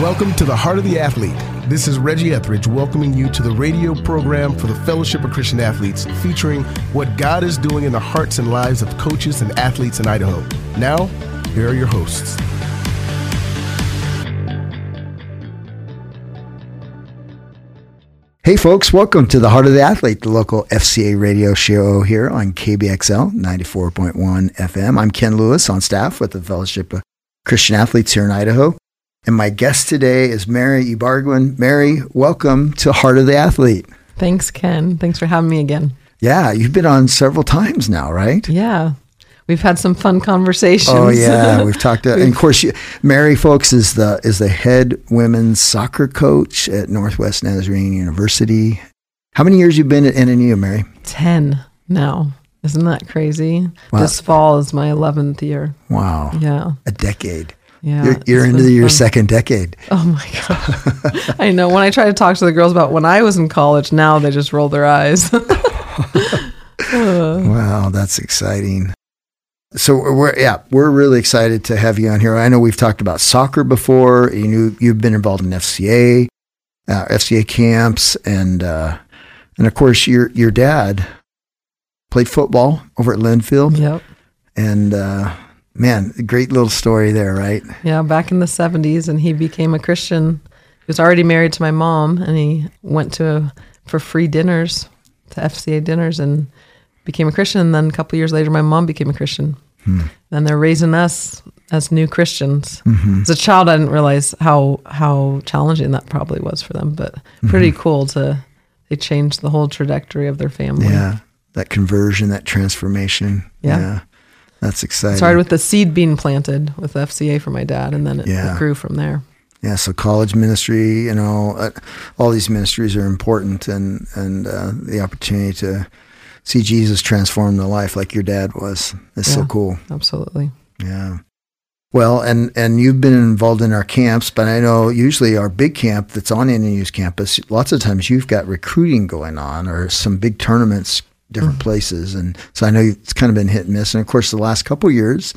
Welcome to the Heart of the Athlete. This is Reggie Etheridge welcoming you to the radio program for the Fellowship of Christian Athletes, featuring what God is doing in the hearts and lives of coaches and athletes in Idaho. Now, here are your hosts. Hey, folks, welcome to the Heart of the Athlete, the local FCA radio show here on KBXL 94.1 FM. I'm Ken Lewis on staff with the Fellowship of Christian Athletes here in Idaho. And my guest today is Mary Ybarguen. Mary, welcome to Heart of the Athlete. Thanks, Ken. Thanks for having me again. Yeah, you've been on several times now, right? Yeah. We've had some fun conversations. Oh yeah, we've talked. To, and of course, you, Mary, folks, is the is the head women's soccer coach at Northwest Nazarene University. How many years you been at NNU, Mary? Ten now. Isn't that crazy? Wow. This fall is my eleventh year. Wow. Yeah. A decade. Yeah. You're, you're into your fun. second decade. Oh my god. I know. When I try to talk to the girls about when I was in college, now they just roll their eyes. Wow, that's exciting. So we're yeah, we're really excited to have you on here. I know we've talked about soccer before. You knew you've been involved in FCA, uh, FCA camps, and uh, and of course your your dad played football over at Linfield, yep. and uh, man, great little story there, right? Yeah. Back in the seventies, and he became a Christian. He was already married to my mom, and he went to for free dinners, to FCA dinners, and became a Christian. And then a couple years later, my mom became a Christian. Hmm. Then they're raising us as new Christians. Mm-hmm. As a child, I didn't realize how how challenging that probably was for them, but pretty mm-hmm. cool to they changed the whole trajectory of their family. Yeah, that conversion, that transformation. Yeah. That's exciting. It Started with the seed being planted with FCA for my dad, and then it, Yeah. it grew from there. yeah so college ministry you know uh, all these ministries are important and and uh, the opportunity to see jesus transform the life like your dad was is so cool Absolutely. yeah well and and you've been involved in our camps but i know usually our big camp that's on NNU's campus lots of times you've got recruiting going on or some big tournaments different mm. places and so i know it's kind of been hit and miss and of course the last couple years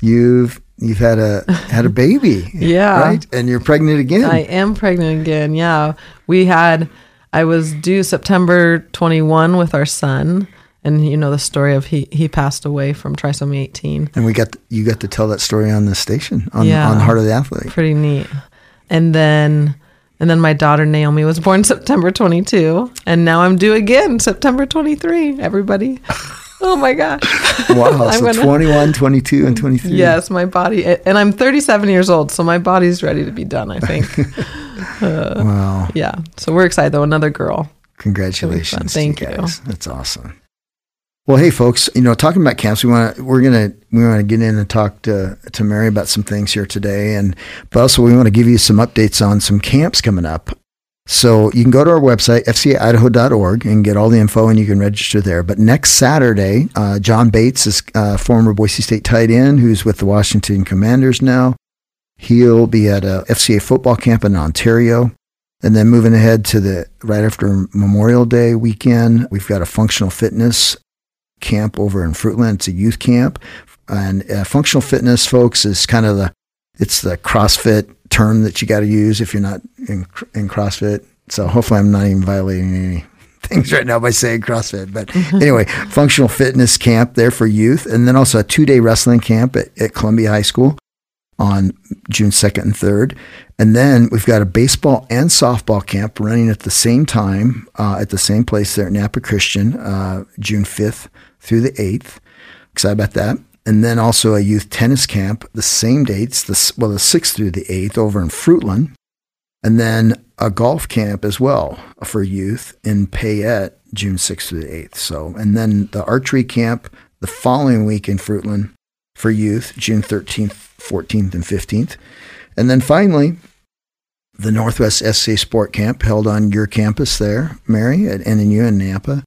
you've you've had a had a baby Yeah. right and you're pregnant again I am pregnant again. Yeah. We had, I was due September 21 with our son. And you know the story of he, he passed away from trisomy 18. And we got you got to tell that story on the station on Yeah. on Heart of the Athlete. Pretty neat. And then, and then my daughter Naomi was born September 22. And now I'm due again September 23. Everybody. Oh my gosh. Wow, I'm so gonna- 21, 22, and 23. Yes, my body, and I'm 37 years old, so my body's ready to be done, I think. Wow. yeah. So we're excited though. Another girl. Congratulations. Thank you. guys. That's awesome. Well, hey folks, you know, talking about camps, we want to we're gonna we want to get in and talk to to Mary about some things here today, and but also we want to give you some updates on some camps coming up. So you can go to our website fcaidaho.org and get all the info, and you can register there. But next Saturday, uh, John Bates is uh, former Boise State tight end who's with the Washington Commanders now. He'll be at a FCA football camp in Ontario. And then moving ahead to the right after Memorial Day weekend, we've got a functional fitness camp over in Fruitland. It's a youth camp, and uh, functional fitness, folks, is kind of the it's the CrossFit term that you got to use if you're not in in CrossFit. So hopefully, I'm not even violating any things right now by saying CrossFit. But anyway, functional fitness camp there for youth, and then also a two day wrestling camp at, at Columbia High School on June 2nd and 3rd. And then we've got a baseball and softball camp running at the same time uh, at the same place there at Nampa Christian, uh, June 5th through the 8th. Excited about that. And then also a youth tennis camp, the same dates, the, well, the 6th through the 8th over in Fruitland. And then a golf camp as well for youth in Payette, June 6th through the 8th. So, and then the archery camp the following week in Fruitland for youth, June 13th, 14th, and 15th. And then finally, the Northwest SC Sport Camp held on your campus there, Mary, at NNU in Nampa.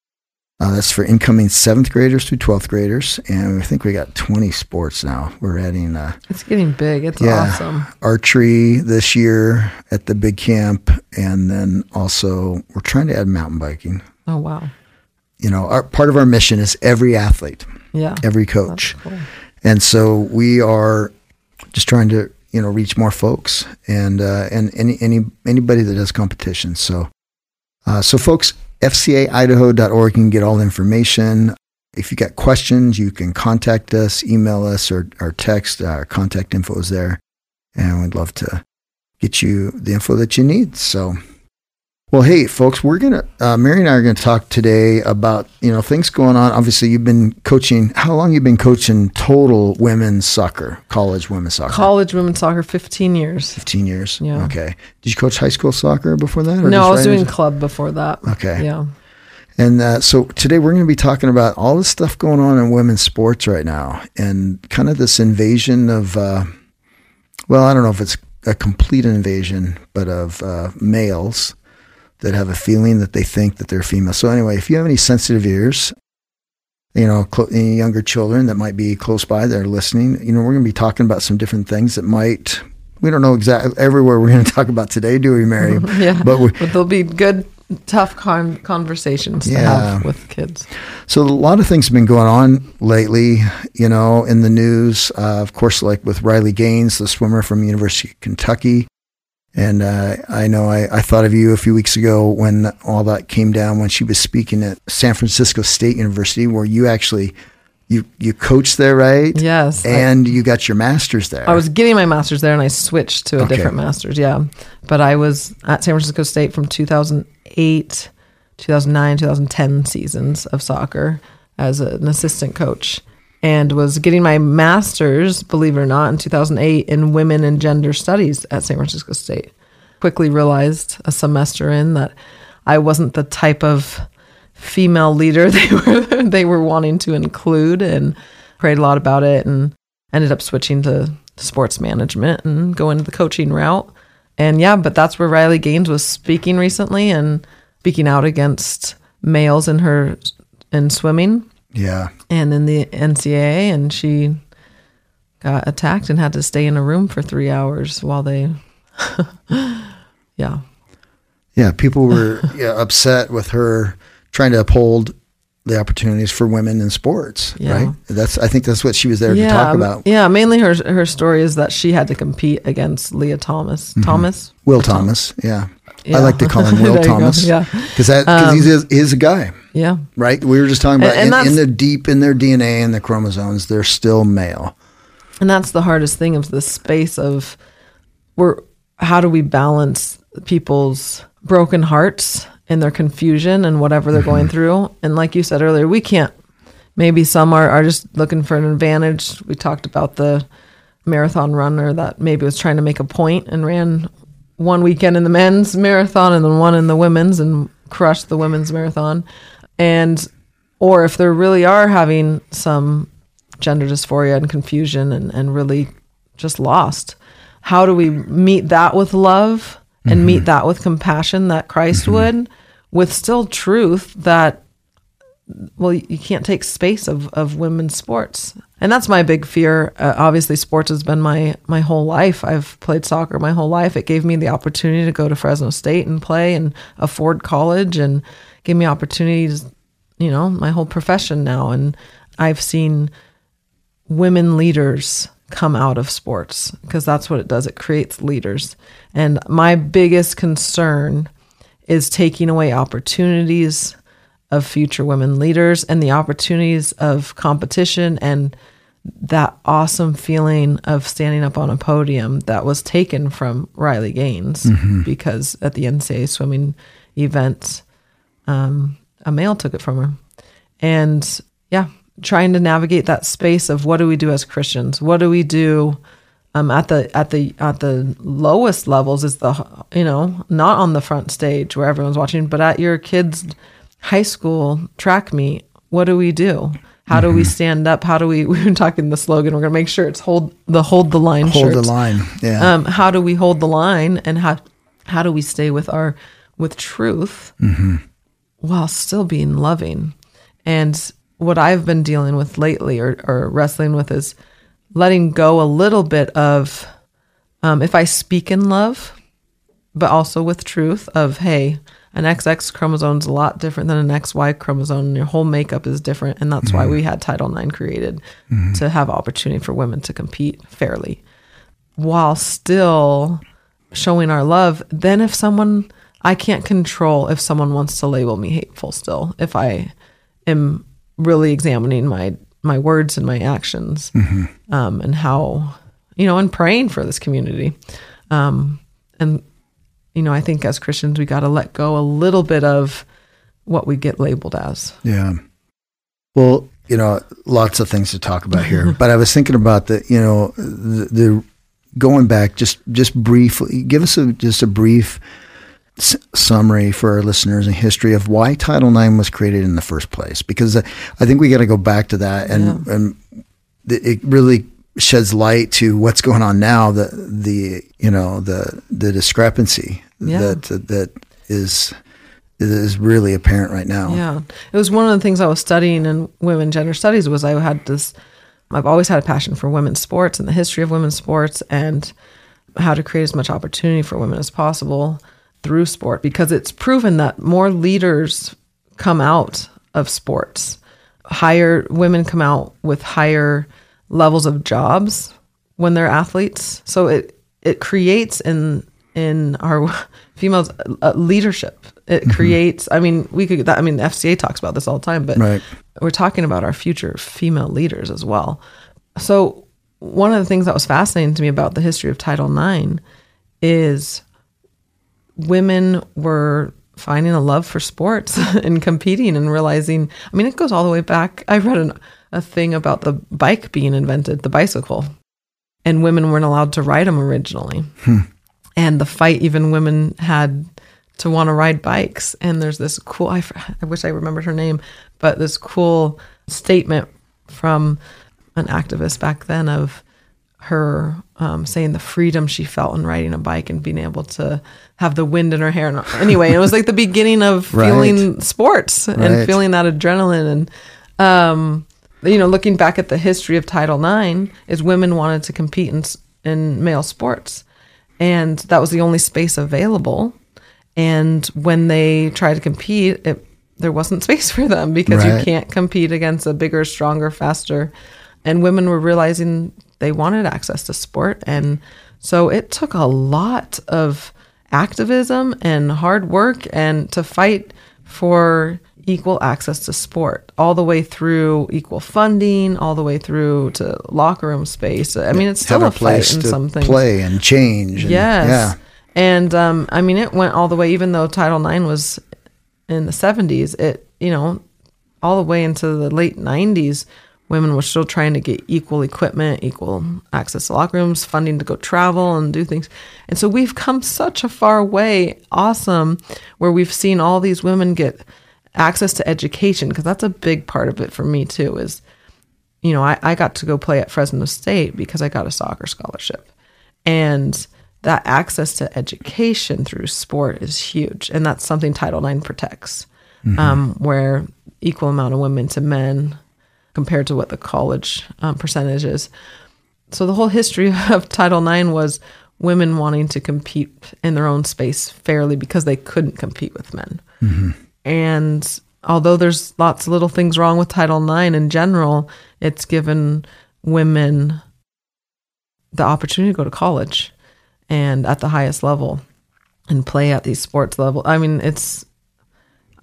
Uh, that's for incoming seventh graders through 12th graders. And I think we got 20 sports now. We're adding uh, It's getting big. It's Yeah. awesome. archery this year at the big camp. And then also, we're trying to add mountain biking. Oh wow. You know, our, part of our mission is every athlete, Yeah. every coach. cool. And so we are just trying to, you know reach more folks and uh, and any any anybody that does competitions. So uh, so folks, fcaidaho.org you can get all the information. If you got questions, you can contact us, email us, or, or text. Our contact info is there, and we'd love to get you the info that you need. So. Well, hey, folks, we're gonna uh, Mary and I are gonna talk today about you know things going on. Obviously, you've been coaching. How long you've been coaching total women's soccer, college women's soccer? College women's soccer, 15 years. Fifteen years. Yeah. Okay. Did you coach high school soccer before that? or No, I was right doing into- club before that. Okay. Yeah. And uh, so today we're going to be talking about all the stuff going on in women's sports right now, and kind of this invasion of, uh, well, I don't know if it's a complete invasion, but of uh, males that have a feeling that they think that they're female. So anyway, if you have any sensitive ears, you know, cl- any younger children that might be close by that are listening, you know, we're going to be talking about some different things that might. We don't know exactly everywhere we're going to talk about today, do we, Mary? Yeah. But we, But there'll be good, tough con- conversations to have with kids. So a lot of things have been going on lately, you know, in the news. Uh, of course, like with Riley Gaines, the swimmer from University of Kentucky. And uh, I know I, I thought of you a few weeks ago when all that came down when she was speaking at San Francisco State University, where you actually you you coached there, right? Yes. I- And you got your master's there. I was getting my master's there and I switched to a Okay. different master's. Yeah. But I was at San Francisco State from 2008, 2009, 2010 seasons of soccer as an assistant coach and was getting my master's, believe it or not, in 2008 in women and gender studies at San Francisco State. Quickly realized a semester in that I wasn't the type of female leader they were they were wanting to include and prayed a lot about it and ended up switching to sports management and going to the coaching route. And yeah, but that's where Riley Gaines was speaking recently and speaking out against males in her in swimming yeah. and in the NCAA and she got attacked and had to stay in a room for 3 hours while they yeah. Yeah, people were yeah, upset with her trying to uphold the opportunities for women in sports, Yeah. right? That's I think that's what she was there to talk about. Yeah, mainly her her story is that she had to compete against Lia Thomas. Mm-hmm. Thomas? Will Thomas, yeah. Yeah. I like to call him Will Thomas. yeah. Because that cause he's, a, he's a guy, Yeah. right? We were just talking about And- and in, in the deep in their DNA and the chromosomes, they're still male. And that's the hardest thing of the space of we're how do we balance people's broken hearts and their confusion and whatever they're going mm-hmm. through. And like you said earlier, we can't maybe some are, are just looking for an advantage. We talked about the marathon runner that maybe was trying to make a point and ran one weekend in the men's marathon and then one in the women's and crushed the women's marathon. And or if there really are having some gender dysphoria and confusion and, and really just lost. How do we meet that with love and meet mm-hmm. that with compassion that Christ mm-hmm. would, with still truth that, well, you can't take space of, of women's sports. And that's my big fear. Uh, obviously, sports has been my, my whole life. I've played soccer my whole life. It gave me the opportunity to go to Fresno State and play and afford college and gave me opportunities, you know, my whole profession now. And I've seen women leaders come out of sports because that's what it does. It creates leaders. And my biggest concern is taking away opportunities of future women leaders and the opportunities of competition and that awesome feeling of standing up on a podium that was taken from Riley Gaines because at the NCAA swimming event, um, a male took it from her. And yeah, trying to navigate that space of what do we do as Christians? What do we do um, at the at the at the lowest levels? Is the you know not on the front stage where everyone's watching, but at your kids' high school track meet. What do we do? How do we stand up? How do we? We were talking the slogan. We're gonna make sure it's hold the hold the line. Hold the line. Yeah. Um, how do we hold the line, and how how do we stay with our with truth while still being loving? And what I've been dealing with lately, or, or wrestling with, is letting go a little bit of um, if I speak in love, but also with truth of hey, an XX chromosome is a lot different than an XY chromosome. And your whole makeup is different, and that's why we had Title IX created to have opportunity for women to compete fairly. while still showing our love, then if someone I can't control if someone wants to label me hateful still, if I am really examining my my words and my actions um, and how you know and praying for this community um, and you know i think as christians we got to let go a little bit of what we get labeled as Yeah. Well, you know, lots of things to talk about here, but I was thinking about the, you know, the, the going back just just briefly. Give us a just a brief s- summary for our listeners and history of why Title IX was created in the first place, because I think we got to go back to that, and and it really sheds light to what's going on now. The the you know the the discrepancy Yeah. that that is is really apparent right now. Yeah. It was one of the things I was studying in women gender studies was I had this I've always had a passion for women's sports and the history of women's sports and how to create as much opportunity for women as possible through sport because it's proven that more leaders come out of sports. Higher women come out with higher levels of jobs when they're athletes. So it it creates in in our females uh, leadership. It creates. I mean, we could. That, I mean, the FCA talks about this all the time, but Right. we're talking about our future female leaders as well. So one of the things that was fascinating to me about the history of Title IX is women were finding a love for sports and competing and realizing. I mean, it goes all the way back. I read an, a thing about the bike being invented, the bicycle, and women weren't allowed to ride them originally. And the fight even women had to want to ride bikes. And there's this cool—I wish I remembered her name, but this cool statement from an activist back then of her um, saying the freedom she felt in riding a bike and being able to have the wind in her hair. And anyway, it was like the beginning of Right. feeling sports Right. and feeling that adrenaline. And, um, you know, looking back at the history of Title IX, is women wanted to compete in, in male sports. And that was the only space available. And when they tried to compete, it, there wasn't space for them because Right. you can't compete against a bigger, stronger, faster. And women were realizing they wanted access to sport. And so it took a lot of activism and hard work and to fight for equal access to sport all the way through equal funding all the way through to locker room space i mean it's still have a, a place to some things play and change. And, Yes. Yeah. And um, I mean, it went all the way, even though Title IX was in the 70s, it, you know, all the way into the late 90s, women were still trying to get equal equipment, equal access to locker rooms, funding to go travel and do things. And so we've come such a far way, awesome, where we've seen all these women get access to education, because that's a big part of it for me too, is you know, I, I got to go play at Fresno State because I got a soccer scholarship. And that access to education through sport is huge. And that's something Title IX protects, um, where equal amount of women to men compared to what the college um, percentage is. So the whole history of Title IX was women wanting to compete in their own space fairly because they couldn't compete with men. And although there's lots of little things wrong with Title IX in general, it's given women the opportunity to go to college and at the highest level and play at these sports level. I mean, it's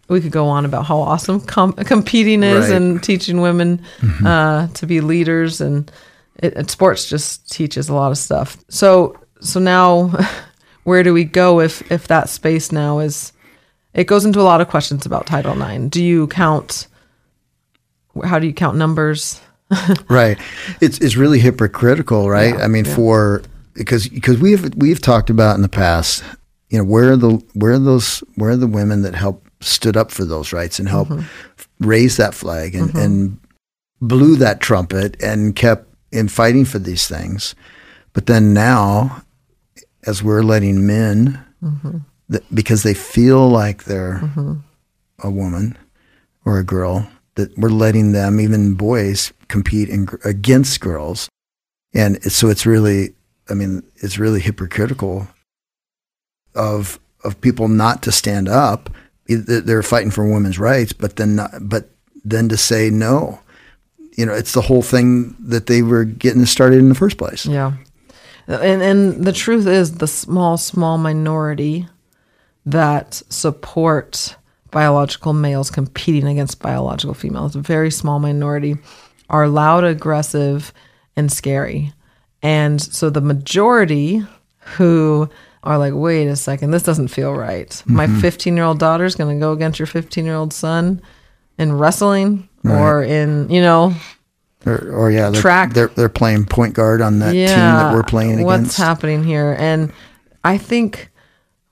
we could go on about how awesome com- competing is Right. and teaching women uh, to be leaders and it, it, sports just teaches a lot of stuff. So so now where do we go if if that space now is it goes into a lot of questions about Title IX. Do you count how do you count numbers? Right. It's it's really hypocritical, right? Yeah, I mean, yeah. for because because we've we've talked about in the past, you know, where are the where are those where are the women that help stood up for those rights and help Mm-hmm. raise that flag and, and blew that trumpet and kept in fighting for these things. But then now, as we're letting men, Mm-hmm. Because they feel like they're mm-hmm. a woman or a girl, that we're letting them, even boys, compete in, against girls. And so it's really, I mean, it's really hypocritical of of people not to stand up. They're they're fighting for women's rights, but then not, but then to say no, you know, it's the whole thing that they were getting started in the first place. Yeah. And and the truth is the small small minority that support biological males competing against biological females, a very small minority, are loud, aggressive, and scary. And so the majority who are like, wait a second, this doesn't feel right. My mm-hmm. 15 year old daughter is going to go against your 15 year old son in wrestling or in, you know, Or, or yeah, they're, Track. They're they're playing point guard on that team that we're playing against. what's happening here and i think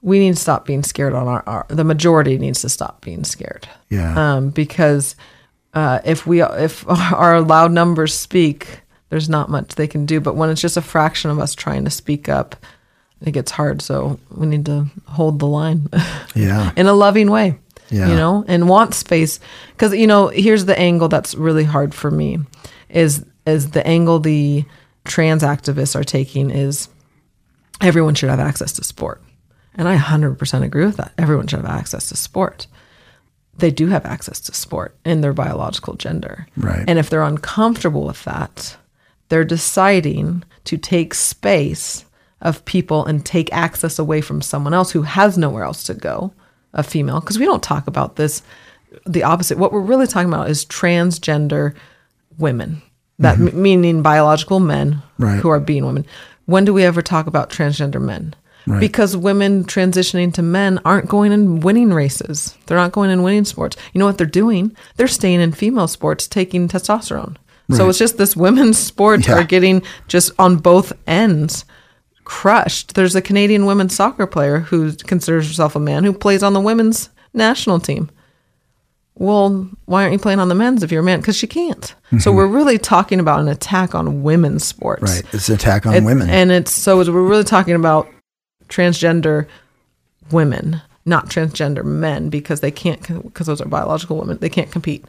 we need to stop being scared on our, our the majority needs to stop being scared Yeah. um, because uh, if we if our loud numbers speak there's not much they can do but when it's just a fraction of us trying to speak up it gets hard so we need to hold the line yeah. in a loving way Yeah. you know and want space because you know here's the angle that's really hard for me is is the angle the trans activists are taking is everyone should have access to sport and i 100% agree with that everyone should have access to sport they do have access to sport in their biological gender Right. and if they're uncomfortable with that they're deciding to take space of people and take access away from someone else who has nowhere else to go, a female. Because we don't talk about this, the opposite. What we're really talking about is transgender women, that m- meaning biological men Mm-hmm. Right. who are being women. When do we ever talk about transgender men? Right. Because women transitioning to men aren't going and winning races. They're not going and winning sports. You know what they're doing? They're staying in female sports, taking testosterone. So it's just this women's sports Yeah. are getting just on both ends crushed. There's a Canadian women's soccer player who considers herself a man who plays on the women's national team. Well, why aren't you playing on the men's if you're a man? Because she can't. So we're really talking about an attack on women's sports. Mm-hmm. Right. It's an attack on It- women. And it's so we're really talking about transgender women, not transgender men, because they can't because those are biological women. They can't compete.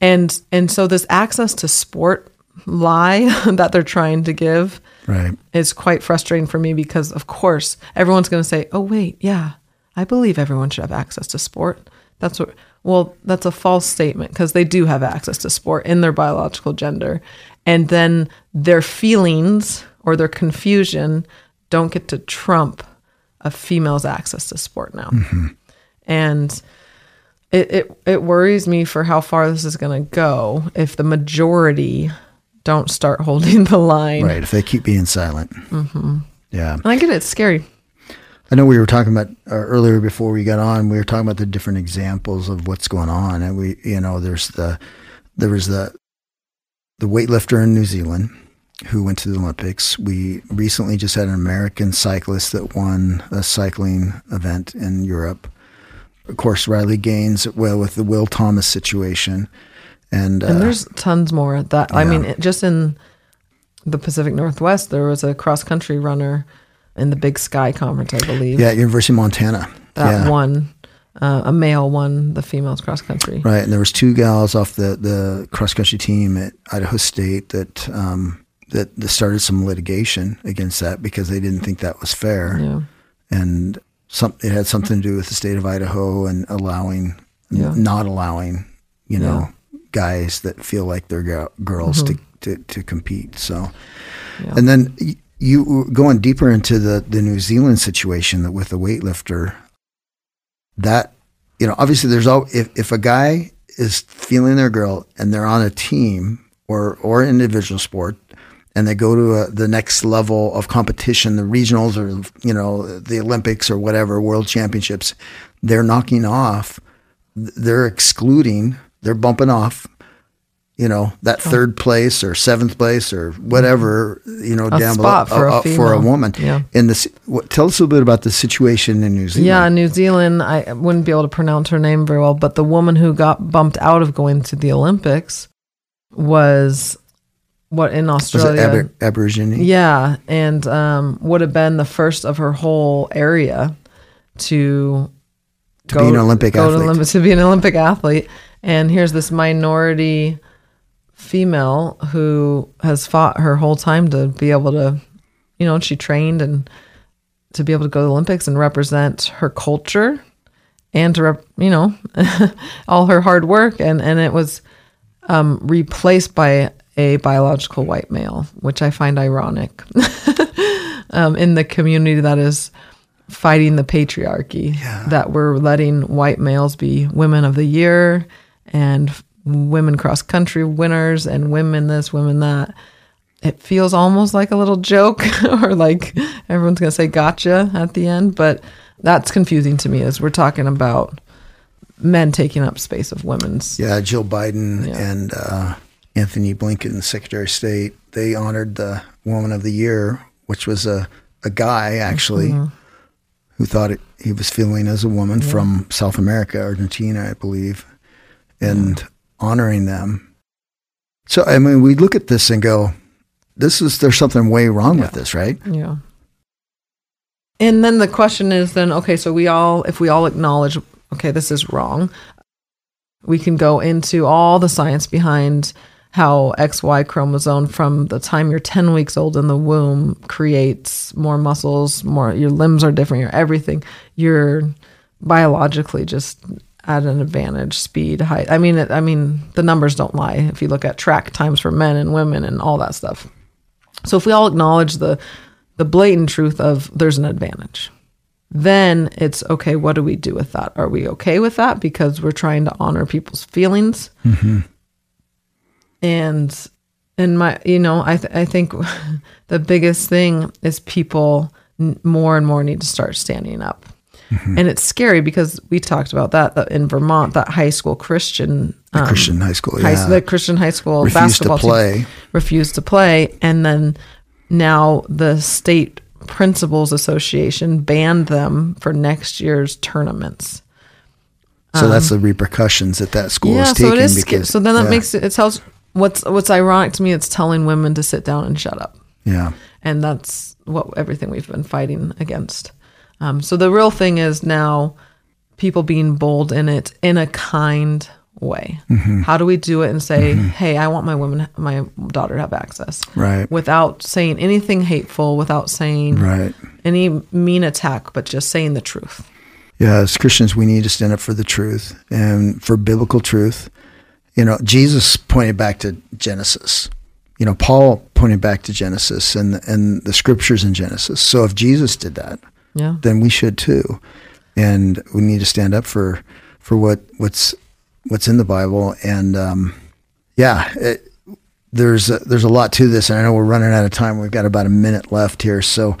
And and so this access to sport lie that they're trying to give right. is quite frustrating for me because of course everyone's going to say, "Oh wait, yeah, I believe everyone should have access to sport." That's what well, that's a false statement because they do have access to sport in their biological gender. And then their feelings or their confusion don't get to trump a female's access to sport now. And it, it it worries me for how far this is going to go if the majority don't start holding the line. Right. If they keep being silent. Mm-hmm. Yeah. And I get it, it's scary. I know we were talking about uh, earlier before we got on. We were talking about the different examples of what's going on, and we, you know, there's the there was the the weightlifter in New Zealand who went to the Olympics. We recently just had an American cyclist that won a cycling event in Europe. Of course, Riley Gaines, well, with the Will Thomas situation, and, uh, And there's tons more that I yeah. mean, it, just in the Pacific Northwest, there was a cross country runner in the Big Sky Conference, I believe. yeah, University of Montana. that yeah. won. Uh, a male won the females cross country. Right, and there was two gals off the, the cross country team at Idaho State that um, that, that started some litigation against that because they didn't think that was fair, Yeah. and some it had something to do with the state of Idaho and allowing, Yeah. not allowing, you know, guys that feel like they're girl, girls to, to to compete. So, Mm-hmm. Yeah. and then you going deeper into the the New Zealand situation that with the weightlifter, that you know obviously there's all if if a guy is feeling their girl and they're on a team or or individual sport and they go to a, the next level of competition the regionals or you know the olympics or whatever world championships they're knocking off they're excluding they're bumping off you know that third place or seventh place or whatever you know A down below for a uh, uh, for a woman. Yeah. in this what, tell us a little bit about the situation in New Zealand. Yeah, New Zealand, I wouldn't be able to pronounce her name very well, but the woman who got bumped out of going to the Olympics was what in was it Australia? Aber- Aborigine Yeah, and um, would have been the first of her whole area to, To be an Olympic go athlete. To, Olymp- to be an Olympic athlete. And here's this minority female who has fought her whole time to be able to, you know, she trained and to be able to go to the Olympics and represent her culture and to, rep, you know, all her hard work. And, and it was um, replaced by a biological white male, which I find ironic. um, in the community that is fighting the patriarchy. Yeah. That we're letting white males be women of the year and women cross country winners and women this, women that. It feels almost like a little joke or like everyone's going to say gotcha at the end, but that's confusing to me as we're talking about men taking up space of women's. Yeah, Jill Biden Yeah. and uh, Antony Blinken, Secretary of State, they honored the Woman of the Year, which was a, a guy actually Mm-hmm. who thought it, he was feeling as a woman from South America, Argentina, I believe, and honoring them. So, I mean, we look at this and go, this is, there's something way wrong with this, right? Yeah. And then the question is then okay, so we all if we all acknowledge okay, this is wrong, we can go into all the science behind how XY chromosome from the time you're 10 weeks old in the womb creates more muscles, more your limbs are different, your everything. You're biologically just at an advantage, speed, height. I mean, it, I mean, the numbers don't lie. If you look at track times for men and women and all that stuff. So if we all acknowledge the the blatant truth of there's an advantage, then it's okay. What do we do with that? Are we okay with that because we're trying to honor people's feelings? Mm-hmm. And and my, you know, I th- I think the biggest thing is people n- more and more need to start standing up. And it's scary because we talked about that, that in Vermont, that high school Christian um, Christian high school, high, yeah. the Christian high school Refused to basketball play. team refused to play, and then now the state principals association banned them for next year's tournaments. so that's the repercussions that that school is taking. Um, so it is. because, so then that yeah, makes it. It tells what's what's ironic to me. It's telling women to sit down and shut up, Yeah. and that's what everything we've been fighting against. Um, so the real thing is now people being bold in it in a kind way. Mm-hmm. How do we do it and say, "Hey, I want my women, my daughter to have access," Right. without saying anything hateful, without saying Right. any mean attack, but just saying the truth. Yeah, as Christians, we need to stand up for the truth and for biblical truth. You know, Jesus pointed back to Genesis. You know, Paul pointed back to Genesis and and the scriptures in Genesis. So if Jesus did that, Yeah. then we should too, and we need to stand up for for what what's what's in the Bible. And um, yeah, it, there's a, there's a lot to this, and I know we're running out of time. We've got about a minute left here, so.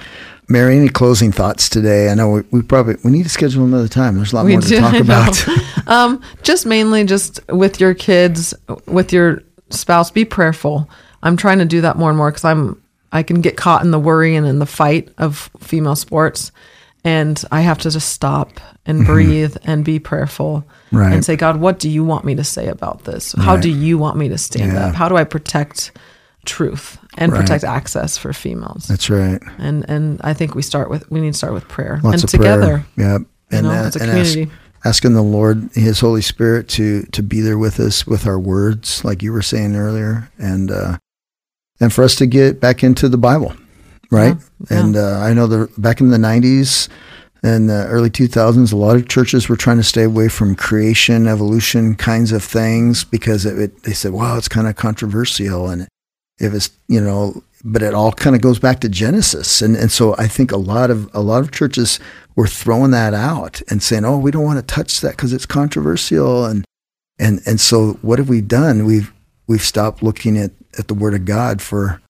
Mary, any closing thoughts today? I know we, we probably we need to schedule another time. There's a lot We more to do, talk I know. about. um, just mainly just with your kids, with your spouse, be prayerful. I'm trying to do that more and more because I'm I can get caught in the worry and in the fight of female sports, and I have to just stop and breathe and be prayerful Mm-hmm. Right. and say, God, what do you want me to say about this? How Right. do you want me to stand Yeah. up? How do I protect truth and Right. protect access for females? That's right. and and I think we start with we need to start with prayer Lots and together. prayer. Yep. You know, as a and community. asking the Lord, His Holy Spirit, to to be there with us with our words, like you were saying earlier, and uh, and for us to get back into the Bible, right? Yeah, yeah. And uh, I know the back in the '90s and the early 2000s, a lot of churches were trying to stay away from creation, evolution kinds of things because it, it, they said, "Wow, it's kind of controversial," and if it's you know but it all kind of goes back to genesis. And and so i think a lot of a lot of churches were throwing that out and saying oh we don't want to touch that because it's controversial. And and and so what have we done? We've we've stopped looking at at the word of god for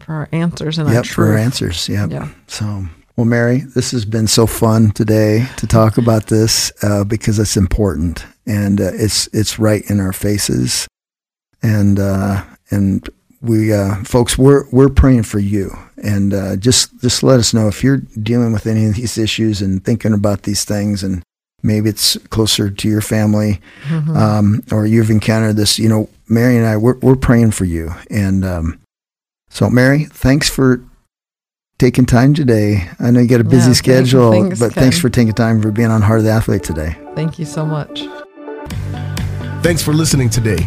for our answers and our truth. for our answers yep. Yeah. so well mary this has been so fun today to talk about this uh, because it's important and uh, it's it's right in our faces. And uh, and we uh, folks we're we're praying for you and uh, just just let us know if you're dealing with any of these issues and thinking about these things and maybe it's closer to your family Mm-hmm. um, or you've encountered this you know mary and i we're, we're praying for you and um, so mary thanks for taking time today i know you got a busy Yeah, schedule thanks, but thanks for taking time for being on heart of the athlete today Thank you so much. Thanks for listening today.